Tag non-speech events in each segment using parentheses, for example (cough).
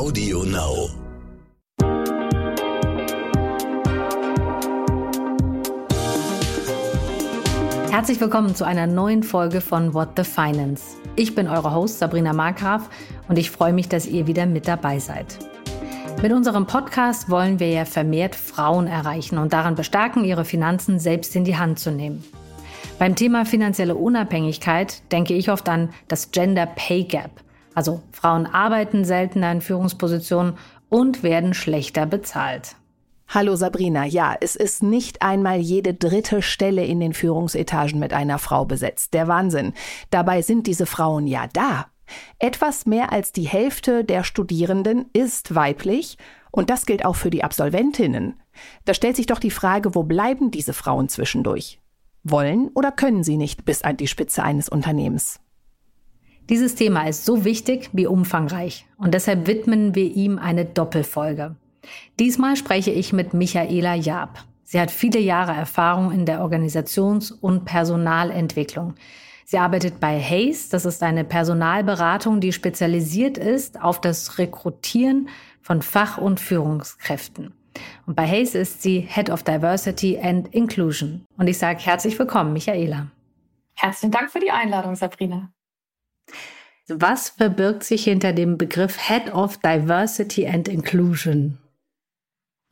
Audio Now. Herzlich willkommen zu einer neuen Folge von What the Finance. Ich bin eure Host Sabrina Markgraf und ich freue mich, dass ihr wieder mit dabei seid. Mit unserem Podcast wollen wir ja vermehrt Frauen erreichen und daran bestärken, ihre Finanzen selbst in die Hand zu nehmen. Beim Thema finanzielle Unabhängigkeit denke ich oft an das Gender Pay Gap. Also Frauen arbeiten seltener in Führungspositionen und werden schlechter bezahlt. Hallo Sabrina, ja, es ist nicht einmal jede dritte Stelle in den Führungsetagen mit einer Frau besetzt. Der Wahnsinn. Dabei sind diese Frauen ja da. Etwas mehr als die Hälfte der Studierenden ist weiblich und das gilt auch für die Absolventinnen. Da stellt sich doch die Frage, wo bleiben diese Frauen zwischendurch? Wollen oder können sie nicht bis an die Spitze eines Unternehmens? Dieses Thema ist so wichtig wie umfangreich und deshalb widmen wir ihm eine Doppelfolge. Diesmal spreche ich mit Michaela Jaab. Sie hat viele Jahre Erfahrung in der Organisations- und Personalentwicklung. Sie arbeitet bei Hayes, das ist eine Personalberatung, die spezialisiert ist auf das Rekrutieren von Fach- und Führungskräften. Und bei Hayes ist sie Head of Diversity and Inclusion. Und ich sage herzlich willkommen, Michaela. Herzlichen Dank für die Einladung, Sabrina. Was verbirgt sich hinter dem Begriff Head of Diversity and Inclusion?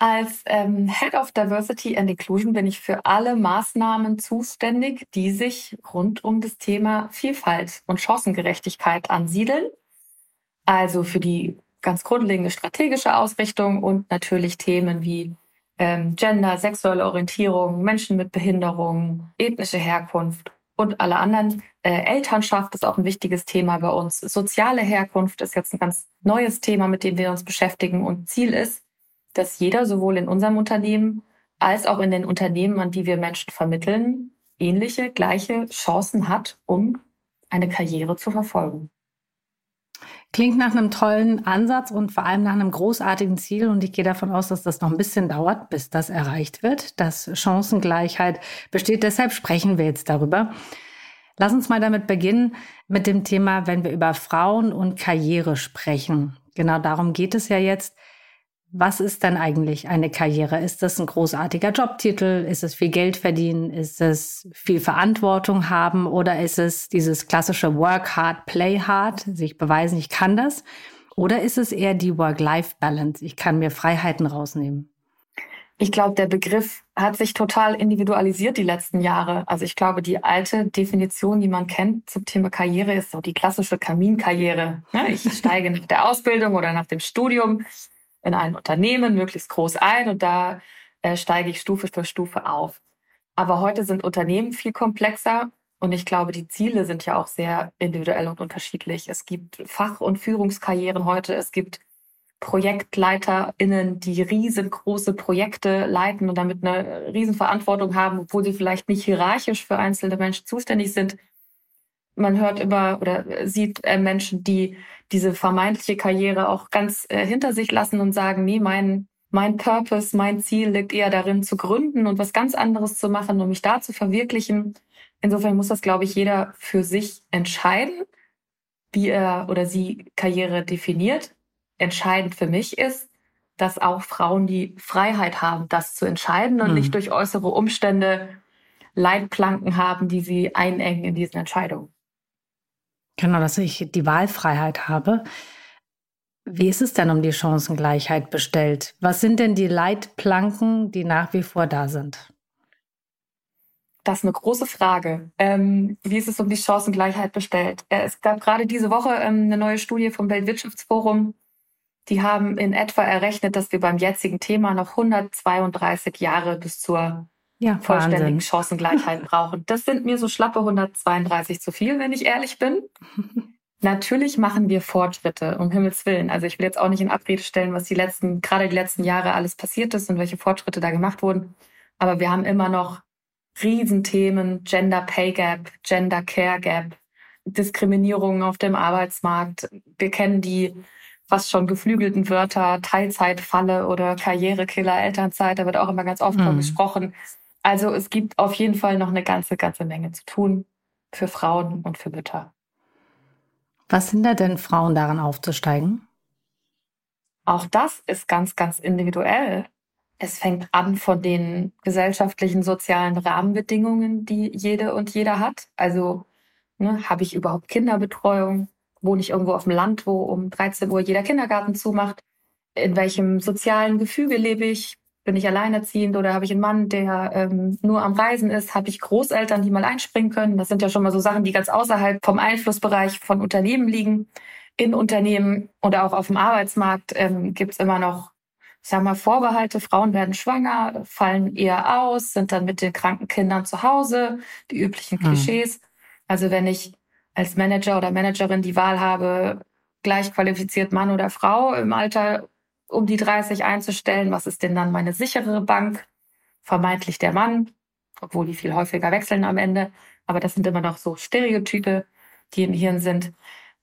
Als ähm, Head of Diversity and Inclusion bin ich für alle Maßnahmen zuständig, die sich rund um das Thema Vielfalt und Chancengerechtigkeit ansiedeln. Also für die ganz grundlegende strategische Ausrichtung und natürlich Themen wie ähm, Gender, sexuelle Orientierung, Menschen mit Behinderung, ethnische Herkunft und alle anderen. Äh, Elternschaft ist auch ein wichtiges Thema bei uns. Soziale Herkunft ist jetzt ein ganz neues Thema, mit dem wir uns beschäftigen. Und Ziel ist, dass jeder sowohl in unserem Unternehmen als auch in den Unternehmen, an die wir Menschen vermitteln, ähnliche, gleiche Chancen hat, um eine Karriere zu verfolgen. Klingt nach einem tollen Ansatz und vor allem nach einem großartigen Ziel. Und ich gehe davon aus, dass das noch ein bisschen dauert, bis das erreicht wird, dass Chancengleichheit besteht. Deshalb sprechen wir jetzt darüber. Lass uns mal damit beginnen mit dem Thema, wenn wir über Frauen und Karriere sprechen. Genau darum geht es ja jetzt. Was ist denn eigentlich eine Karriere? Ist das ein großartiger Jobtitel? Ist es viel Geld verdienen? Ist es viel Verantwortung haben? Oder ist es dieses klassische Work hard, play hard, sich beweisen, ich kann das? Oder ist es eher die Work-Life-Balance? Ich kann mir Freiheiten rausnehmen. Ich glaube, der Begriff hat sich total individualisiert die letzten Jahre. Also ich glaube, die alte Definition, die man kennt zum Thema Karriere, ist so die klassische Kaminkarriere. Ich (laughs) steige nach der Ausbildung oder nach dem Studium in ein Unternehmen möglichst groß ein und da äh, steige ich Stufe für Stufe auf. Aber heute sind Unternehmen viel komplexer und ich glaube, die Ziele sind ja auch sehr individuell und unterschiedlich. Es gibt Fach- und Führungskarrieren heute. Es gibt ProjektleiterInnen, die riesengroße Projekte leiten und damit eine Riesenverantwortung haben, obwohl sie vielleicht nicht hierarchisch für einzelne Menschen zuständig sind. Man hört immer oder sieht äh, Menschen, die diese vermeintliche Karriere auch ganz äh, hinter sich lassen und sagen, nee, mein, mein Purpose, mein Ziel liegt eher darin zu gründen und was ganz anderes zu machen, um mich da zu verwirklichen. Insofern muss das, glaube ich, jeder für sich entscheiden, wie er oder sie Karriere definiert. Entscheidend für mich ist, dass auch Frauen die Freiheit haben, das zu entscheiden und mhm. nicht durch äußere Umstände Leitplanken haben, die sie einengen in diesen Entscheidungen. Genau, dass ich die Wahlfreiheit habe. Wie ist es denn um die Chancengleichheit bestellt? Was sind denn die Leitplanken, die nach wie vor da sind? Das ist eine große Frage. Ähm, wie ist es um die Chancengleichheit bestellt? Es gab gerade diese Woche ähm, eine neue Studie vom Weltwirtschaftsforum. Die haben in etwa errechnet, dass wir beim jetzigen Thema noch 132 Jahre bis zur ja, vollständigen Wahnsinn. Chancengleichheit (laughs) brauchen. Das sind mir so schlappe 132 zu viel, wenn ich ehrlich bin. (laughs) Natürlich machen wir Fortschritte, um Himmels Willen. Also ich will jetzt auch nicht in Abrede stellen, was die letzten, gerade die letzten Jahre alles passiert ist und welche Fortschritte da gemacht wurden. Aber wir haben immer noch Riesenthemen, Gender Pay Gap, Gender Care Gap, Diskriminierung auf dem Arbeitsmarkt. Wir kennen die fast schon geflügelten Wörter, Teilzeitfalle oder Karrierekiller, Elternzeit, da wird auch immer ganz oft mhm. gesprochen. Also es gibt auf jeden Fall noch eine ganze, ganze Menge zu tun für Frauen und für Mütter. Was hindert denn Frauen daran aufzusteigen? auch das ist ganz, ganz individuell. Es fängt an von den gesellschaftlichen, sozialen Rahmenbedingungen, die jede und jeder hat. Also ne, habe ich überhaupt Kinderbetreuung? Wohne ich irgendwo auf dem Land, wo um 13 Uhr jeder Kindergarten zumacht? In welchem sozialen Gefüge lebe ich? Bin ich alleinerziehend oder habe ich einen Mann, der ähm, nur am Reisen ist? Habe ich Großeltern, die mal einspringen können? Das sind ja schon mal so Sachen, die ganz außerhalb vom Einflussbereich von Unternehmen liegen. In Unternehmen oder auch auf dem Arbeitsmarkt ähm, gibt es immer noch, ich sag mal, Vorbehalte. Frauen werden schwanger, fallen eher aus, sind dann mit den kranken Kindern zu Hause, die üblichen hm. Klischees. Hm. Also wenn ich als Manager oder Managerin die Wahl habe, gleich qualifiziert Mann oder Frau im Alter um die 30 einzustellen. Was ist denn dann meine sichere Bank? Vermeintlich der Mann, obwohl die viel häufiger wechseln am Ende. Aber das sind immer noch so Stereotype, die im Hirn sind.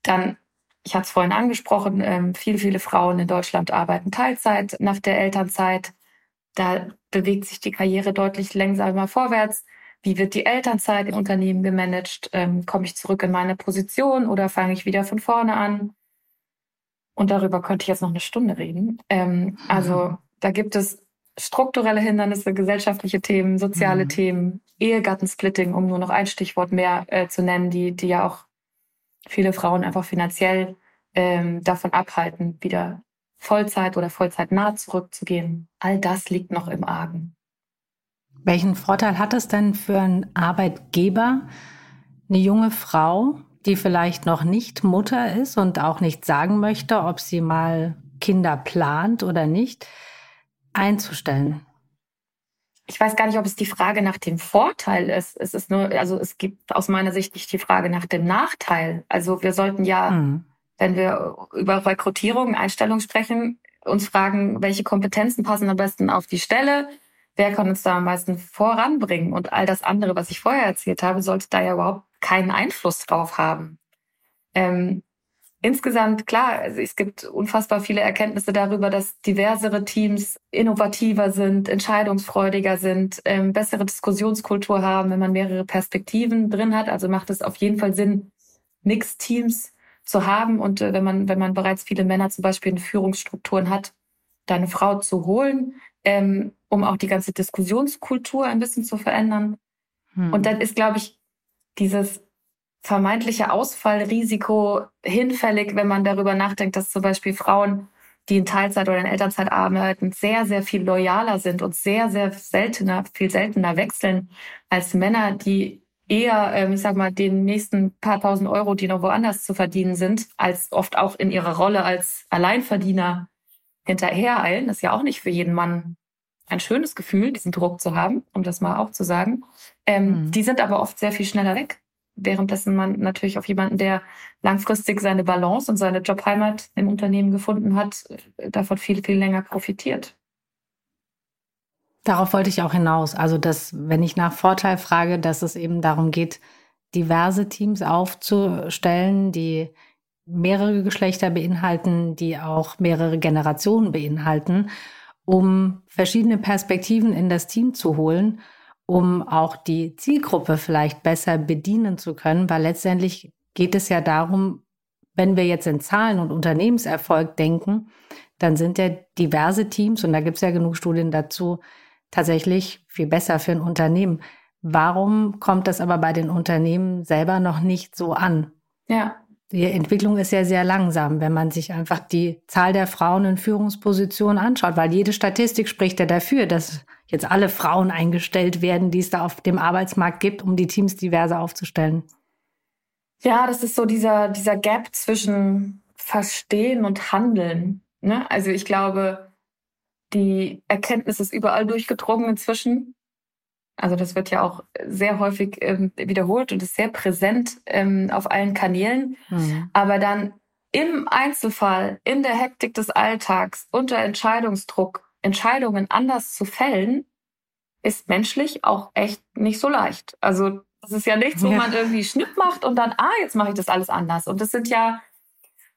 Dann, ich hatte es vorhin angesprochen, ähm, viele, viele Frauen in Deutschland arbeiten Teilzeit nach der Elternzeit. Da bewegt sich die Karriere deutlich langsamer vorwärts. Wie wird die Elternzeit im Unternehmen gemanagt? Ähm, Komme ich zurück in meine Position oder fange ich wieder von vorne an? Und darüber könnte ich jetzt noch eine Stunde reden. Ähm, also mhm. da gibt es strukturelle Hindernisse, gesellschaftliche Themen, soziale mhm. Themen, Ehegattensplitting, um nur noch ein Stichwort mehr äh, zu nennen, die, die ja auch viele Frauen einfach finanziell ähm, davon abhalten, wieder Vollzeit oder Vollzeitnah zurückzugehen. All das liegt noch im Argen. Welchen Vorteil hat es denn für einen Arbeitgeber, eine junge Frau, die vielleicht noch nicht Mutter ist und auch nicht sagen möchte, ob sie mal Kinder plant oder nicht, einzustellen? Ich weiß gar nicht, ob es die Frage nach dem Vorteil ist. Es ist nur, also es gibt aus meiner Sicht nicht die Frage nach dem Nachteil. Also wir sollten ja, hm. wenn wir über Rekrutierung, Einstellung sprechen, uns fragen, welche Kompetenzen passen am besten auf die Stelle, wer kann uns da am meisten voranbringen? Und all das andere, was ich vorher erzählt habe, sollte da ja überhaupt keinen Einfluss drauf haben. Ähm, insgesamt, klar, also es gibt unfassbar viele Erkenntnisse darüber, dass diversere Teams innovativer sind, entscheidungsfreudiger sind, ähm, bessere Diskussionskultur haben, wenn man mehrere Perspektiven drin hat. Also macht es auf jeden Fall Sinn, Mixed-Teams zu haben. Und äh, wenn man, wenn man bereits viele Männer zum Beispiel in Führungsstrukturen hat, da eine Frau zu holen, ähm, um auch die ganze Diskussionskultur ein bisschen zu verändern. Hm. Und dann ist, glaube ich, dieses vermeintliche Ausfallrisiko hinfällig, wenn man darüber nachdenkt, dass zum Beispiel Frauen, die in Teilzeit oder in Elternzeit arbeiten, sehr, sehr viel loyaler sind und sehr, sehr seltener, viel seltener wechseln als Männer, die eher, ähm, ich sag mal, den nächsten paar tausend Euro, die noch woanders zu verdienen sind, als oft auch in ihrer Rolle als Alleinverdiener hinterhereilen. Das ist ja auch nicht für jeden Mann ein schönes Gefühl, diesen Druck zu haben, um das mal auch zu sagen. Ähm, mhm. Die sind aber oft sehr viel schneller weg. Währenddessen man natürlich auf jemanden, der langfristig seine Balance und seine Jobheimat im Unternehmen gefunden hat, davon viel, viel länger profitiert. Darauf wollte ich auch hinaus. Also, dass, wenn ich nach Vorteil frage, dass es eben darum geht, diverse Teams aufzustellen, die mehrere Geschlechter beinhalten, die auch mehrere Generationen beinhalten, um verschiedene Perspektiven in das Team zu holen, um auch die Zielgruppe vielleicht besser bedienen zu können, weil letztendlich geht es ja darum, wenn wir jetzt in Zahlen und Unternehmenserfolg denken, dann sind ja diverse Teams, und da gibt es ja genug Studien dazu, tatsächlich viel besser für ein Unternehmen. Warum kommt das aber bei den Unternehmen selber noch nicht so an? Ja. Die Entwicklung ist ja sehr langsam, wenn man sich einfach die Zahl der Frauen in Führungspositionen anschaut, weil jede Statistik spricht ja dafür, dass jetzt alle Frauen eingestellt werden, die es da auf dem Arbeitsmarkt gibt, um die Teams diverser aufzustellen. Ja, das ist so dieser, dieser Gap zwischen Verstehen und Handeln. Ne? Also ich glaube, die Erkenntnis ist überall durchgedrungen inzwischen. Also das wird ja auch sehr häufig ähm, wiederholt und ist sehr präsent ähm, auf allen Kanälen. Mhm. Aber dann im Einzelfall, in der Hektik des Alltags, unter Entscheidungsdruck, Entscheidungen anders zu fällen, ist menschlich auch echt nicht so leicht. Also das ist ja nichts, wo ja. man irgendwie Schnipp macht und dann, ah, jetzt mache ich das alles anders. Und das sind ja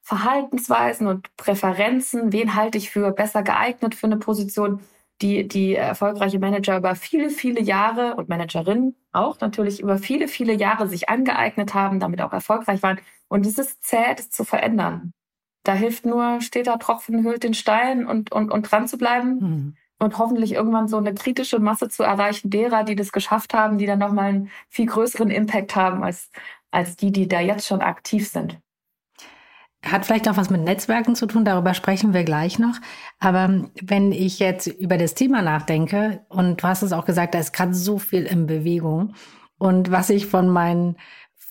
Verhaltensweisen und Präferenzen. Wen halte ich für besser geeignet für eine Position? Die, die erfolgreiche Manager über viele, viele Jahre und Managerinnen auch natürlich über viele, viele Jahre sich angeeignet haben, damit auch erfolgreich waren. Und es ist zäh, das zu verändern. Da hilft nur, steter Tropfen hüllt den Stein und, und, und dran zu bleiben. Mhm. Und hoffentlich irgendwann so eine kritische Masse zu erreichen derer, die das geschafft haben, die dann nochmal einen viel größeren Impact haben als, als die, die da jetzt schon aktiv sind. Hat vielleicht auch was mit Netzwerken zu tun, darüber sprechen wir gleich noch. Aber wenn ich jetzt über das Thema nachdenke, und du hast es auch gesagt, da ist gerade so viel in Bewegung. Und was ich von meinen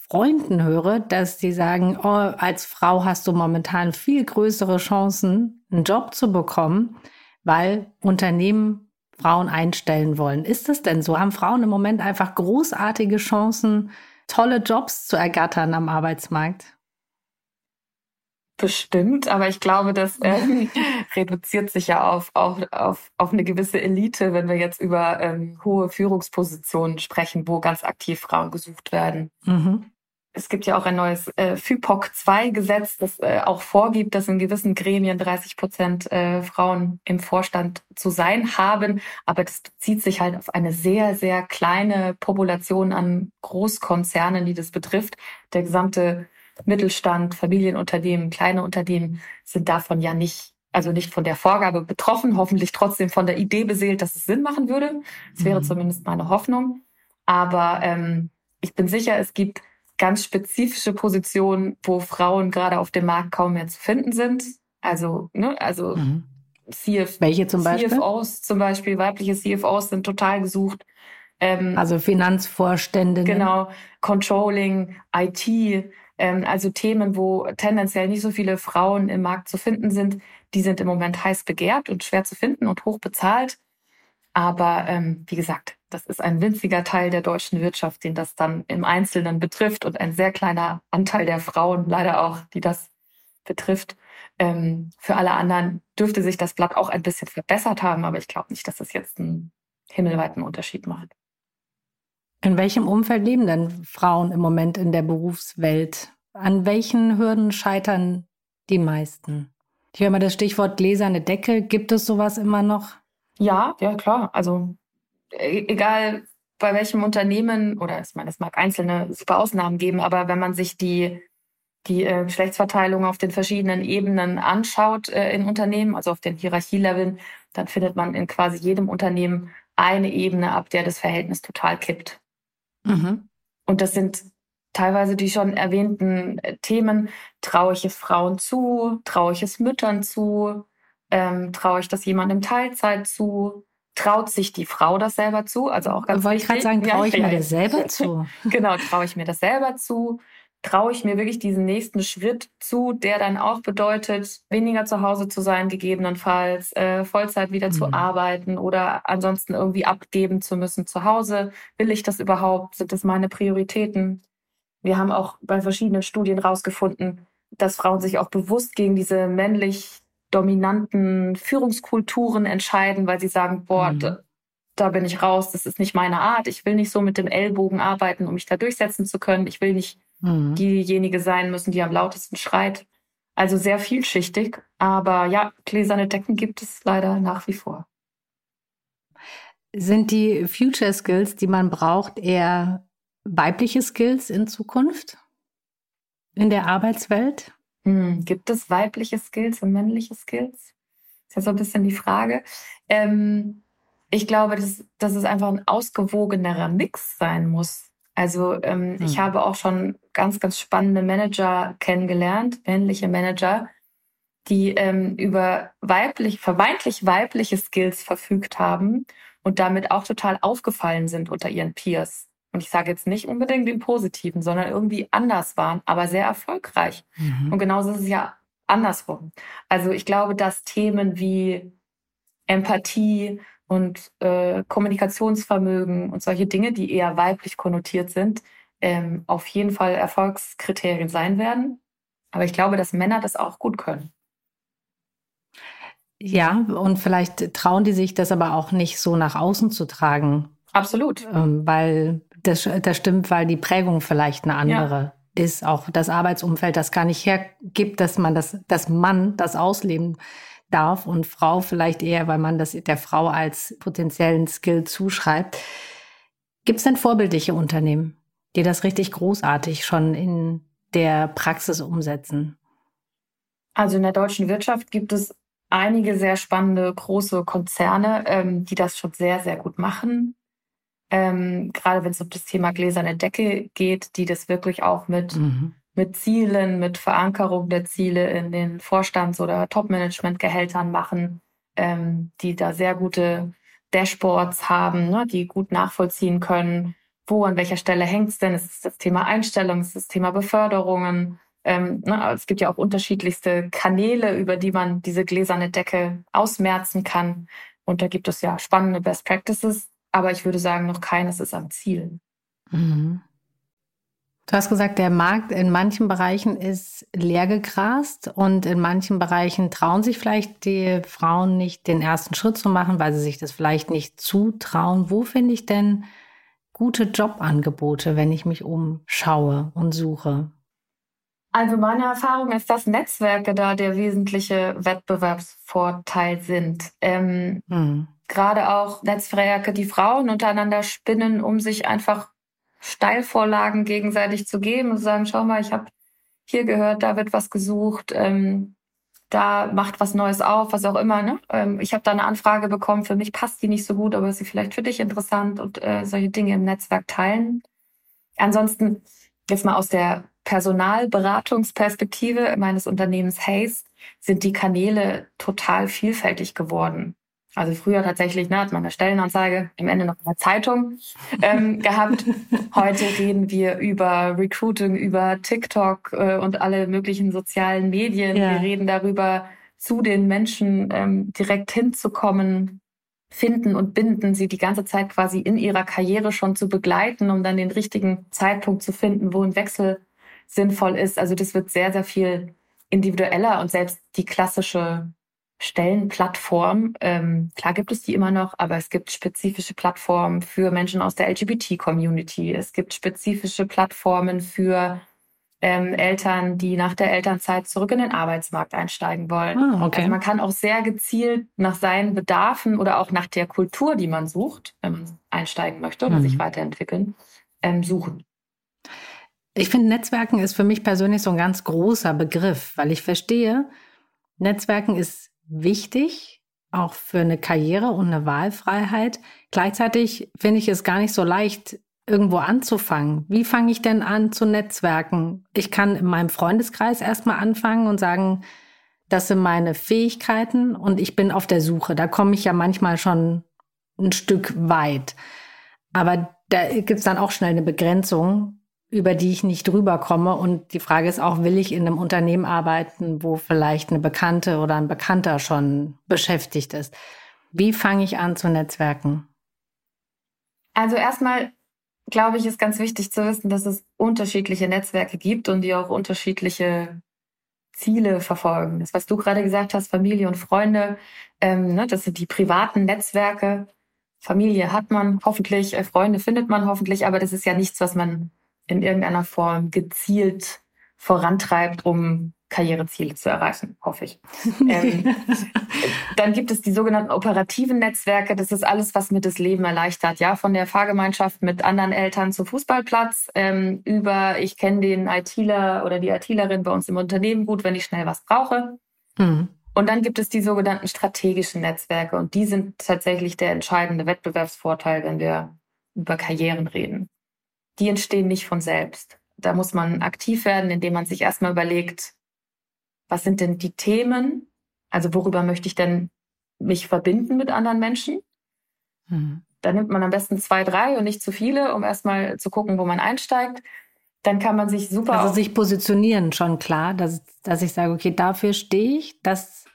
Freunden höre, dass die sagen, oh, als Frau hast du momentan viel größere Chancen, einen Job zu bekommen, weil Unternehmen Frauen einstellen wollen. Ist es denn so? Haben Frauen im Moment einfach großartige Chancen, tolle Jobs zu ergattern am Arbeitsmarkt? Bestimmt, aber ich glaube, das ähm, (laughs) reduziert sich ja auf, auf, auf, auf eine gewisse Elite, wenn wir jetzt über ähm, hohe Führungspositionen sprechen, wo ganz aktiv Frauen gesucht werden. Mhm. Es gibt ja auch ein neues äh, FIPOC-2-Gesetz, das äh, auch vorgibt, dass in gewissen Gremien 30 Prozent äh, Frauen im Vorstand zu sein haben. Aber das bezieht sich halt auf eine sehr, sehr kleine Population an Großkonzernen, die das betrifft. Der gesamte Mittelstand, Familienunternehmen, kleine Unternehmen sind davon ja nicht, also nicht von der Vorgabe betroffen, hoffentlich trotzdem von der Idee beseelt, dass es Sinn machen würde. Das wäre mhm. zumindest meine Hoffnung. Aber ähm, ich bin sicher, es gibt ganz spezifische Positionen, wo Frauen gerade auf dem Markt kaum mehr zu finden sind. Also, ne, also mhm. CF, Welche zum Beispiel? CFOs zum Beispiel, weibliche CFOs sind total gesucht. Ähm, also Finanzvorstände. Genau, Controlling, IT, ähm, also Themen, wo tendenziell nicht so viele Frauen im Markt zu finden sind, die sind im Moment heiß begehrt und schwer zu finden und hoch bezahlt. Aber ähm, wie gesagt, das ist ein winziger Teil der deutschen Wirtschaft, den das dann im Einzelnen betrifft und ein sehr kleiner Anteil der Frauen leider auch, die das betrifft. Ähm, für alle anderen dürfte sich das Blatt auch ein bisschen verbessert haben, aber ich glaube nicht, dass das jetzt einen himmelweiten Unterschied macht. In welchem Umfeld leben denn Frauen im Moment in der Berufswelt? An welchen Hürden scheitern die meisten? Ich höre mal das Stichwort gläserne Decke. Gibt es sowas immer noch? Ja, ja, klar. Also e-, egal bei welchem Unternehmen, oder ich meine, es mag einzelne super Ausnahmen geben, aber wenn man sich die, die äh, Geschlechtsverteilung auf den verschiedenen Ebenen anschaut äh, in Unternehmen, also auf den Hierarchieleveln, dann findet man in quasi jedem Unternehmen eine Ebene, ab der das Verhältnis total kippt. Mhm. Und das sind teilweise die schon erwähnten äh, Themen. Traue ich es Frauen zu? Traue ich es Müttern zu? Ähm, traue ich das jemandem Teilzeit zu? Traut sich die Frau das selber zu? Also auch ganz Wollte ich gerade sagen, traue ich ja, mir das selber zu? (laughs) genau, traue ich mir das selber zu? Traue ich mir wirklich diesen nächsten Schritt zu, der dann auch bedeutet, weniger zu Hause zu sein, gegebenenfalls, äh, Vollzeit wieder mhm. zu arbeiten oder ansonsten irgendwie abgeben zu müssen zu Hause. Will ich das überhaupt? Sind das meine Prioritäten? Wir haben auch bei verschiedenen Studien rausgefunden, dass Frauen sich auch bewusst gegen diese männlich dominanten Führungskulturen entscheiden, weil sie sagen, boah, mhm. da, da bin ich raus, das ist nicht meine Art. Ich will nicht so mit dem Ellbogen arbeiten, um mich da durchsetzen zu können. Ich will nicht mhm. diejenige sein müssen, die am lautesten schreit. Also sehr vielschichtig. Aber ja, gläserne Decken gibt es leider nach wie vor. Sind die Future Skills, die man braucht, eher weibliche Skills in Zukunft? In der Arbeitswelt? Hm, gibt es weibliche Skills und männliche Skills? ist ja so ein bisschen die Frage. Ähm, ich glaube, dass, dass es einfach ein ausgewogenerer Mix sein muss also ähm, mhm. ich hm. habe auch schon ganz, ganz spannende Manager kennengelernt, männliche Manager, die ähm, über weiblich, vermeintlich weibliche Skills verfügt haben und damit auch total aufgefallen sind unter ihren Peers. Und ich sage jetzt nicht unbedingt den Positiven, sondern irgendwie anders waren, aber sehr erfolgreich. Mhm. Und genauso ist es ja andersrum. Also ich glaube, dass Themen wie Empathie und äh, Kommunikationsvermögen und solche Dinge, die eher weiblich konnotiert sind, ähm, auf jeden Fall Erfolgskriterien sein werden. Aber ich glaube, dass Männer das auch gut können. Ja, und vielleicht trauen die sich das aber auch nicht so nach außen zu tragen. Absolut. Ähm, weil das, das stimmt, weil die Prägung vielleicht eine andere ja. ist. Auch das Arbeitsumfeld das gar nicht hergibt, dass man das, dass man das ausleben darf und Frau vielleicht eher, weil man das der Frau als potenziellen Skill zuschreibt. Gibt es denn vorbildliche Unternehmen, die das richtig großartig schon in der Praxis umsetzen? Also in der deutschen Wirtschaft gibt es einige sehr spannende große Konzerne, ähm, die das schon sehr, sehr gut machen. Ähm, gerade wenn es um das Thema gläserne Decke geht, die das wirklich auch mit, mhm. mit Zielen, mit Verankerung der Ziele in den Vorstands- oder Top-Management-Gehältern machen, ähm, die da sehr gute Dashboards haben, ne, die gut nachvollziehen können, wo, an welcher Stelle hängt es denn? Ist es das Thema Einstellung, ist es das Thema Beförderungen? Ähm, ne, es gibt ja auch unterschiedlichste Kanäle, über die man diese gläserne Decke ausmerzen kann. Und da gibt es ja spannende Best Practices, aber ich würde sagen, noch keines ist am Ziel. Mhm. Du hast gesagt, der Markt in manchen Bereichen ist leergegrast und in manchen Bereichen trauen sich vielleicht die Frauen nicht, den ersten Schritt zu machen, weil sie sich das vielleicht nicht zutrauen. Wo finde ich denn gute Jobangebote, wenn ich mich umschaue und suche? Also meine Erfahrung ist, dass Netzwerke da der wesentliche Wettbewerbsvorteil sind. Ähm, hm. Gerade auch Netzwerke, die Frauen untereinander spinnen, um sich einfach Steilvorlagen gegenseitig zu geben und zu sagen, schau mal, ich habe hier gehört, da wird was gesucht, ähm, da macht was Neues auf, was auch immer. Ne? Ähm, ich habe da eine Anfrage bekommen, für mich passt die nicht so gut, aber ist sie vielleicht für dich interessant und äh, solche Dinge im Netzwerk teilen. Ansonsten jetzt mal aus der Personalberatungsperspektive meines Unternehmens Haze sind die Kanäle total vielfältig geworden. Also früher tatsächlich ne, hat man eine Stellenanzeige, am Ende noch eine Zeitung ähm, (laughs) gehabt. Heute reden wir über Recruiting, über TikTok äh, und alle möglichen sozialen Medien. Ja. Wir reden darüber, zu den Menschen ähm, direkt hinzukommen, finden und binden, sie die ganze Zeit quasi in ihrer Karriere schon zu begleiten, um dann den richtigen Zeitpunkt zu finden, wo ein Wechsel sinnvoll ist. Also das wird sehr, sehr viel individueller und selbst die klassische Stellenplattform. Ähm, klar gibt es die immer noch, aber es gibt spezifische Plattformen für Menschen aus der LGBT-Community. Es gibt spezifische Plattformen für ähm, Eltern, die nach der Elternzeit zurück in den Arbeitsmarkt einsteigen wollen. Ah, okay. Also man kann auch sehr gezielt nach seinen Bedarfen oder auch nach der Kultur, die man sucht, wenn man einsteigen möchte oder mhm. sich weiterentwickeln, ähm, suchen. Ich finde, Netzwerken ist für mich persönlich so ein ganz großer Begriff, weil ich verstehe, Netzwerken ist wichtig, auch für eine Karriere und eine Wahlfreiheit. Gleichzeitig finde ich es gar nicht so leicht, irgendwo anzufangen. Wie fange ich denn an zu netzwerken? Ich kann in meinem Freundeskreis erstmal anfangen und sagen, das sind meine Fähigkeiten und ich bin auf der Suche. Da komme ich ja manchmal schon ein Stück weit. Aber da gibt es dann auch schnell eine Begrenzung, über die ich nicht drüber komme. Und die Frage ist auch, will ich in einem Unternehmen arbeiten, wo vielleicht eine Bekannte oder ein Bekannter schon beschäftigt ist? Wie fange ich an zu netzwerken? Also erstmal glaube ich, ist ganz wichtig zu wissen, dass es unterschiedliche Netzwerke gibt und die auch unterschiedliche Ziele verfolgen. Das, was du gerade gesagt hast, Familie und Freunde, ähm, ne, das sind die privaten Netzwerke. Familie hat man hoffentlich, äh, Freunde findet man hoffentlich, aber das ist ja nichts, was man in irgendeiner Form gezielt vorantreibt, um Karriereziele zu erreichen, hoffe ich. (laughs) ähm, dann gibt es die sogenannten operativen Netzwerke. Das ist alles, was mir das Leben erleichtert. Ja, von der Fahrgemeinschaft mit anderen Eltern zum Fußballplatz ähm, über ich kenne den ITler oder die ITlerin bei uns im Unternehmen gut, wenn ich schnell was brauche. Mhm. Und dann gibt es die sogenannten strategischen Netzwerke und die sind tatsächlich der entscheidende Wettbewerbsvorteil, wenn wir über Karrieren reden die entstehen nicht von selbst. Da muss man aktiv werden, indem man sich erstmal überlegt, was sind denn die Themen? Also worüber möchte ich denn mich verbinden mit anderen Menschen? Mhm. Da nimmt man am besten zwei, drei und nicht zu viele, um erstmal zu gucken, wo man einsteigt. Dann kann man sich super. Also sich positionieren schon klar, dass, dass ich sage, okay, dafür stehe ich, das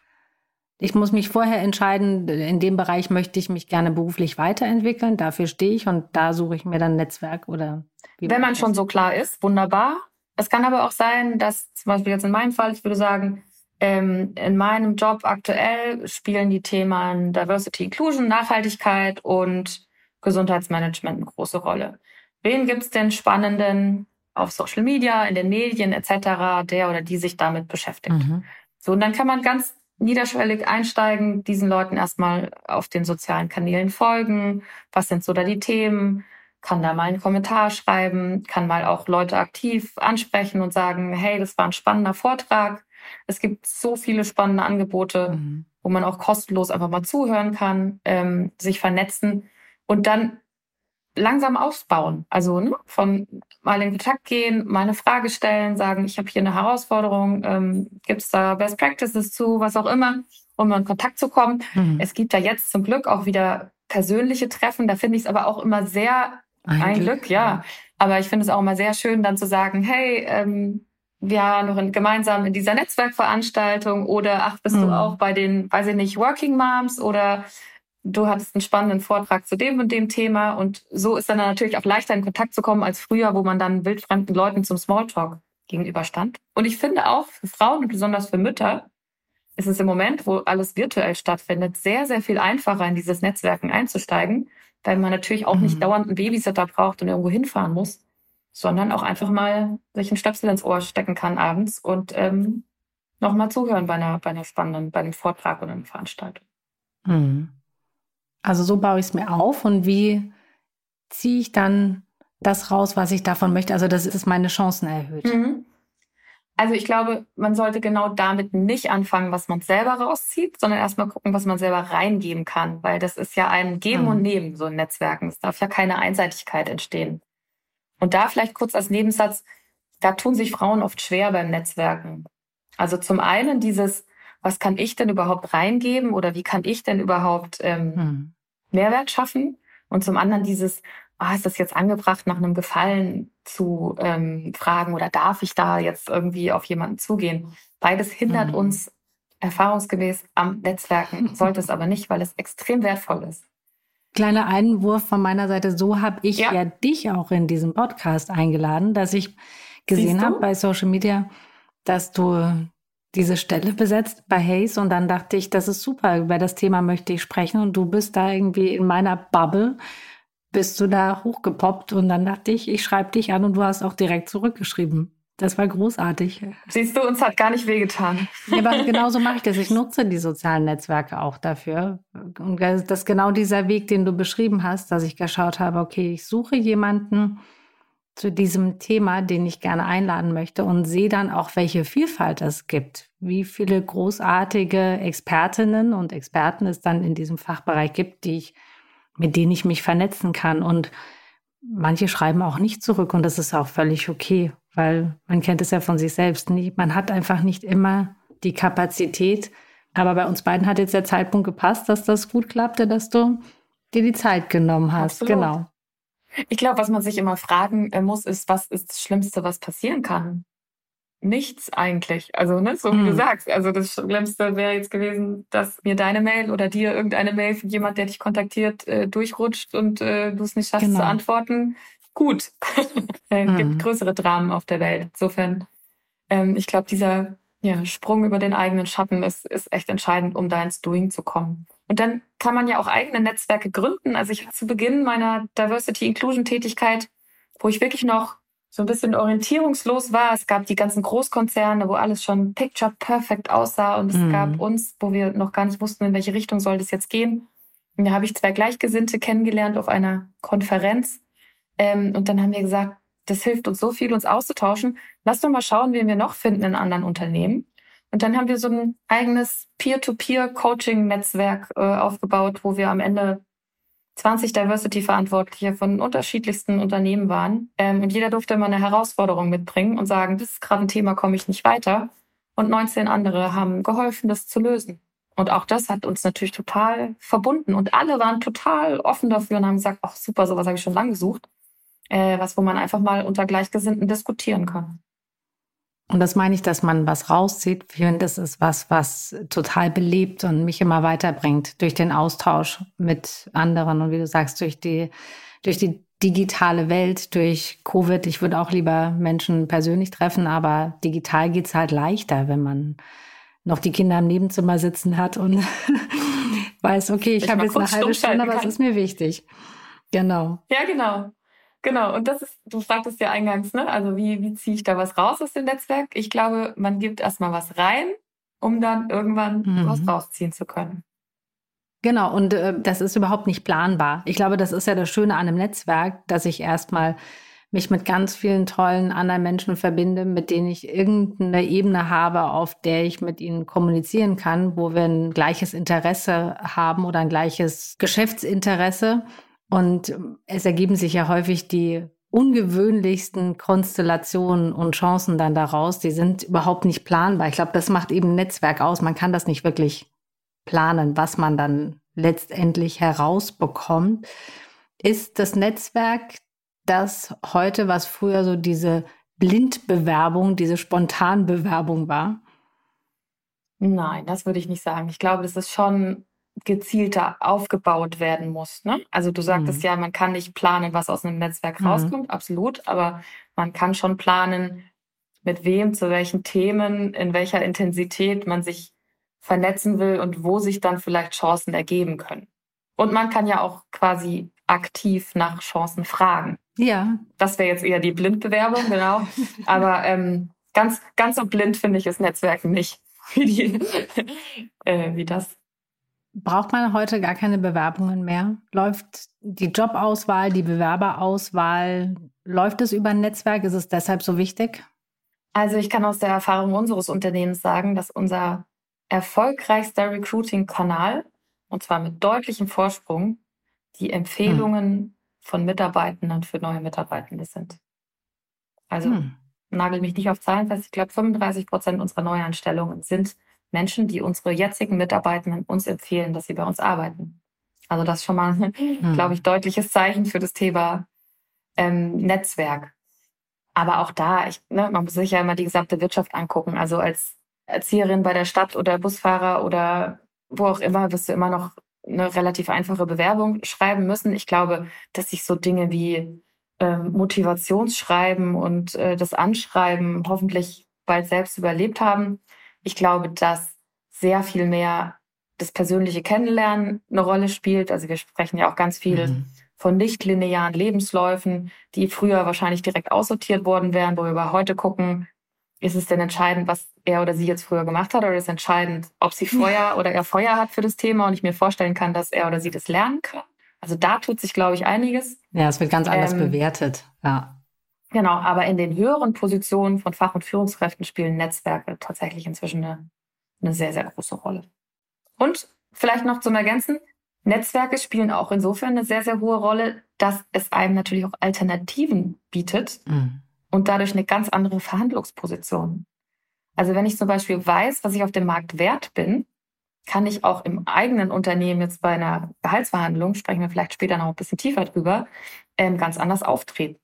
ich muss mich vorher entscheiden, in dem Bereich möchte ich mich gerne beruflich weiterentwickeln, dafür stehe ich und da suche ich mir dann ein Netzwerk oder. Wenn man schon so klar ist, wunderbar. Es kann aber auch sein, dass zum Beispiel jetzt in meinem Fall, ich würde sagen, ähm, in meinem Job aktuell spielen die Themen Diversity, Inclusion, Nachhaltigkeit und Gesundheitsmanagement eine große Rolle. Wen gibt's denn spannenden auf Social Media, in den Medien etc., der oder die sich damit beschäftigt? Mhm. So, und dann kann man ganz niederschwellig einsteigen, diesen Leuten erstmal auf den sozialen Kanälen folgen. Was sind so da die Themen? Kann da mal einen Kommentar schreiben, kann mal auch Leute aktiv ansprechen und sagen, hey, das war ein spannender Vortrag. Es gibt so viele spannende Angebote, mhm. wo man auch kostenlos einfach mal zuhören kann, ähm, sich vernetzen und dann langsam ausbauen. Also ne, von mal in Kontakt gehen, mal eine Frage stellen, sagen, ich habe hier eine Herausforderung, ähm, gibt es da Best Practices zu, was auch immer, um in Kontakt zu kommen. Mhm. Es gibt da jetzt zum Glück auch wieder persönliche Treffen. Da finde ich es aber auch immer sehr ein, ein Glück, Glück, ja. Aber ich finde es auch immer sehr schön, dann zu sagen, hey, ähm, wir waren noch in, gemeinsam in dieser Netzwerkveranstaltung oder ach, bist mhm. du auch bei den, weiß ich nicht, Working Moms oder du hattest einen spannenden Vortrag zu dem und dem Thema und so ist dann natürlich auch leichter in Kontakt zu kommen als früher, wo man dann wildfremden Leuten zum Smalltalk gegenüberstand. Und ich finde auch für Frauen und besonders für Mütter ist es im Moment, wo alles virtuell stattfindet, sehr, sehr viel einfacher in dieses Netzwerken einzusteigen, weil man natürlich auch mhm. nicht dauernd einen Babysitter braucht und irgendwo hinfahren muss, sondern auch einfach mal sich einen Stöpsel ins Ohr stecken kann abends und ähm, nochmal zuhören bei einer, bei einer spannenden, bei einem Vortrag oder einer Veranstaltung. Mhm. Also so baue ich es mir auf und wie ziehe ich dann das raus, was ich davon möchte? Also dass es meine Chancen erhöht. Mhm. Also ich glaube, man sollte genau damit nicht anfangen, was man selber rauszieht, sondern erstmal gucken, was man selber reingeben kann, weil das ist ja ein Geben mhm. und Nehmen, so in Netzwerken. Es darf ja keine Einseitigkeit entstehen. Und da vielleicht kurz als Nebensatz, da tun sich Frauen oft schwer beim Netzwerken. Also zum einen dieses, was kann ich denn überhaupt reingeben oder wie kann ich denn überhaupt ähm, mhm. Mehrwert schaffen? Und zum anderen dieses, ah, ist das jetzt angebracht, nach einem Gefallen zu ähm, fragen oder darf ich da jetzt irgendwie auf jemanden zugehen? Beides hindert mhm. uns erfahrungsgemäß am Netzwerken, (laughs) sollte es aber nicht, weil es extrem wertvoll ist. Kleiner Einwurf von meiner Seite, so habe ich ja. ja dich auch in diesem Podcast eingeladen, dass ich gesehen habe bei Social Media, dass du diese Stelle besetzt bei Hayes und dann dachte ich, das ist super, über das Thema möchte ich sprechen und du bist da irgendwie in meiner Bubble bist du da hochgepoppt und dann dachte ich, ich schreibe dich an und du hast auch direkt zurückgeschrieben. Das war großartig. Siehst du, uns hat gar nicht wehgetan. Ja, aber (laughs) genauso mache ich das. Ich nutze die sozialen Netzwerke auch dafür. Und das ist genau dieser Weg, den du beschrieben hast, dass ich geschaut habe, okay, ich suche jemanden zu diesem Thema, den ich gerne einladen möchte und sehe dann auch, welche Vielfalt es gibt, wie viele großartige Expertinnen und Experten es dann in diesem Fachbereich gibt, die ich mit denen ich mich vernetzen kann. Und manche schreiben auch nicht zurück und das ist auch völlig okay, weil man kennt es ja von sich selbst nicht. Man hat einfach nicht immer die Kapazität. Aber bei uns beiden hat jetzt der Zeitpunkt gepasst, dass das gut klappte, dass du dir die Zeit genommen hast. Absolut. Genau. Ich glaube, was man sich immer fragen äh, muss, ist, was ist das Schlimmste, was passieren kann? nichts eigentlich. Also, ne, so wie mhm. du sagst. Also das Schlimmste wäre jetzt gewesen, dass mir deine Mail oder dir irgendeine Mail von jemand, der dich kontaktiert, äh, durchrutscht und äh, du es nicht schaffst genau. zu antworten. Gut. (laughs) Es mhm. gibt größere Dramen auf der Welt. Insofern, ähm, ich glaube, dieser ja, Sprung über den eigenen Schatten ist, ist echt entscheidend, um da ins Doing zu kommen. Und dann kann man ja auch eigene Netzwerke gründen. Also ich hatte zu Beginn meiner Diversity Inclusion Tätigkeit, wo ich wirklich noch so ein bisschen orientierungslos war. Es gab die ganzen Großkonzerne, wo alles schon picture perfect aussah und es mhm. gab uns, wo wir noch gar nicht wussten, in welche Richtung soll das jetzt gehen. Und da habe ich zwei Gleichgesinnte kennengelernt auf einer Konferenz. Ähm, und dann haben wir gesagt, das hilft uns so viel, uns auszutauschen. Lass doch mal schauen, wen wir noch finden in anderen Unternehmen. Und dann haben wir so ein eigenes Peer-to-Peer-Coaching-Netzwerk äh, aufgebaut, wo wir am Ende 20 Diversity-Verantwortliche von unterschiedlichsten Unternehmen waren. Ähm, und jeder durfte immer eine Herausforderung mitbringen und sagen, das ist gerade ein Thema, komme ich nicht weiter. Und 19 andere haben geholfen, das zu lösen. Und auch das hat uns natürlich total verbunden. Und alle waren total offen dafür und haben gesagt, ach super, sowas habe ich schon lange gesucht. Äh, was, wo man einfach mal unter Gleichgesinnten diskutieren kann. Und das meine ich, dass man was rauszieht. Ich finde, das ist was, was total belebt und mich immer weiterbringt durch den Austausch mit anderen und wie du sagst, durch die, durch die digitale Welt, durch Covid. Ich würde auch lieber Menschen persönlich treffen, aber digital geht's halt leichter, wenn man noch die Kinder im Nebenzimmer sitzen hat und (laughs) weiß, okay, ich, ich habe jetzt eine halbe Stunde, aber es ist mir wichtig. Genau. Ja, genau. Genau, und das ist, du fragtest ja eingangs, ne? Also wie, wie ziehe ich da was raus aus dem Netzwerk? Ich glaube, man gibt erstmal was rein, um dann irgendwann mhm. was rausziehen zu können. Genau, und äh, das ist überhaupt nicht planbar. Ich glaube, das ist ja das Schöne an einem Netzwerk, dass ich erstmal mich mit ganz vielen tollen anderen Menschen verbinde, mit denen ich irgendeine Ebene habe, auf der ich mit ihnen kommunizieren kann, wo wir ein gleiches Interesse haben oder ein gleiches Geschäftsinteresse. Und es ergeben sich ja häufig die ungewöhnlichsten Konstellationen und Chancen dann daraus. Die sind überhaupt nicht planbar. Ich glaube, das macht eben Netzwerk aus. Man kann das nicht wirklich planen, was man dann letztendlich herausbekommt. Ist das Netzwerk das heute, was früher so diese Blindbewerbung, diese Spontanbewerbung war? Nein, das würde ich nicht sagen. Ich glaube, das ist schon gezielter aufgebaut werden muss. Ne? Also du sagtest mhm. ja, man kann nicht planen, was aus einem Netzwerk mhm. rauskommt, absolut, aber man kann schon planen, mit wem, zu welchen Themen, in welcher Intensität man sich vernetzen will und wo sich dann vielleicht Chancen ergeben können. Und man kann ja auch quasi aktiv nach Chancen fragen. Ja. Das wäre jetzt eher die Blindbewerbung, genau. Aber (laughs) ähm, ganz, ganz so blind finde ich das Netzwerken nicht, wie, die, äh, wie das Braucht man heute gar keine Bewerbungen mehr? Läuft die Jobauswahl, die Bewerberauswahl, läuft es über ein Netzwerk? Ist es deshalb so wichtig? Also ich kann aus der Erfahrung unseres Unternehmens sagen, dass unser erfolgreichster Recruiting-Kanal, und zwar mit deutlichem Vorsprung, die Empfehlungen hm. von Mitarbeitenden für neue Mitarbeitende sind. Also hm. nagel mich nicht auf Zahlen fest. Ich glaube, 35 Prozent unserer Neuanstellungen sind Menschen, die unsere jetzigen Mitarbeitenden uns empfehlen, dass sie bei uns arbeiten. Also das ist schon mal, (laughs) mhm. glaube ich, deutliches Zeichen für das Thema ähm, Netzwerk. Aber auch da, ich, ne, man muss sich ja immer die gesamte Wirtschaft angucken. Also als Erzieherin bei der Stadt oder Busfahrer oder wo auch immer, wirst du immer noch eine relativ einfache Bewerbung schreiben müssen. Ich glaube, dass sich so Dinge wie ähm, Motivationsschreiben und äh, das Anschreiben hoffentlich bald selbst überlebt haben. Ich glaube, dass sehr viel mehr das persönliche Kennenlernen eine Rolle spielt. Also wir sprechen ja auch ganz viel mhm. von nicht-linearen Lebensläufen, die früher wahrscheinlich direkt aussortiert worden wären, wo wir heute gucken, ist es denn entscheidend, was er oder sie jetzt früher gemacht hat, oder ist entscheidend, ob sie Feuer oder er Feuer hat für das Thema und ich mir vorstellen kann, dass er oder sie das lernen kann. Also da tut sich, glaube ich, einiges. Ja, es wird ganz anders ähm, bewertet. Ja. Genau, aber in den höheren Positionen von Fach- und Führungskräften spielen Netzwerke tatsächlich inzwischen eine, eine sehr, sehr große Rolle. Und vielleicht noch zum Ergänzen, Netzwerke spielen auch insofern eine sehr, sehr hohe Rolle, dass es einem natürlich auch Alternativen bietet mhm. und dadurch eine ganz andere Verhandlungsposition. Also wenn ich zum Beispiel weiß, was ich auf dem Markt wert bin, kann ich auch im eigenen Unternehmen jetzt bei einer Gehaltsverhandlung, sprechen wir vielleicht später noch ein bisschen tiefer drüber, ähm, ganz anders auftreten.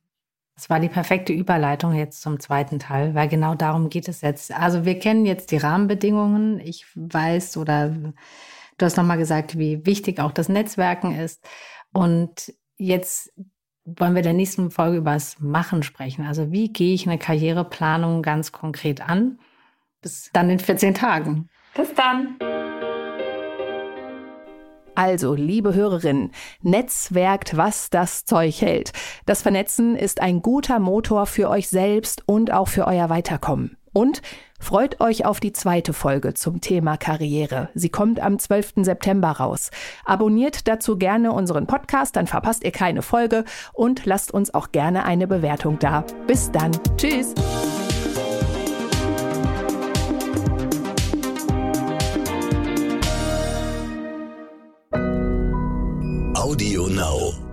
Das war die perfekte Überleitung jetzt zum zweiten Teil, weil genau darum geht es jetzt. Also wir kennen jetzt die Rahmenbedingungen. Ich weiß oder du hast nochmal gesagt, wie wichtig auch das Netzwerken ist. Und jetzt wollen wir in der nächsten Folge über das Machen sprechen. Also wie gehe ich eine Karriereplanung ganz konkret an? Bis dann in 14 Tagen. Bis dann. Also, liebe Hörerinnen, netzwerkt, was das Zeug hält. Das Vernetzen ist ein guter Motor für euch selbst und auch für euer Weiterkommen. Und freut euch auf die zweite Folge zum Thema Karriere. Sie kommt am 12. September raus. Abonniert dazu gerne unseren Podcast, dann verpasst ihr keine Folge und lasst uns auch gerne eine Bewertung da. Bis dann. Tschüss. Audio Now.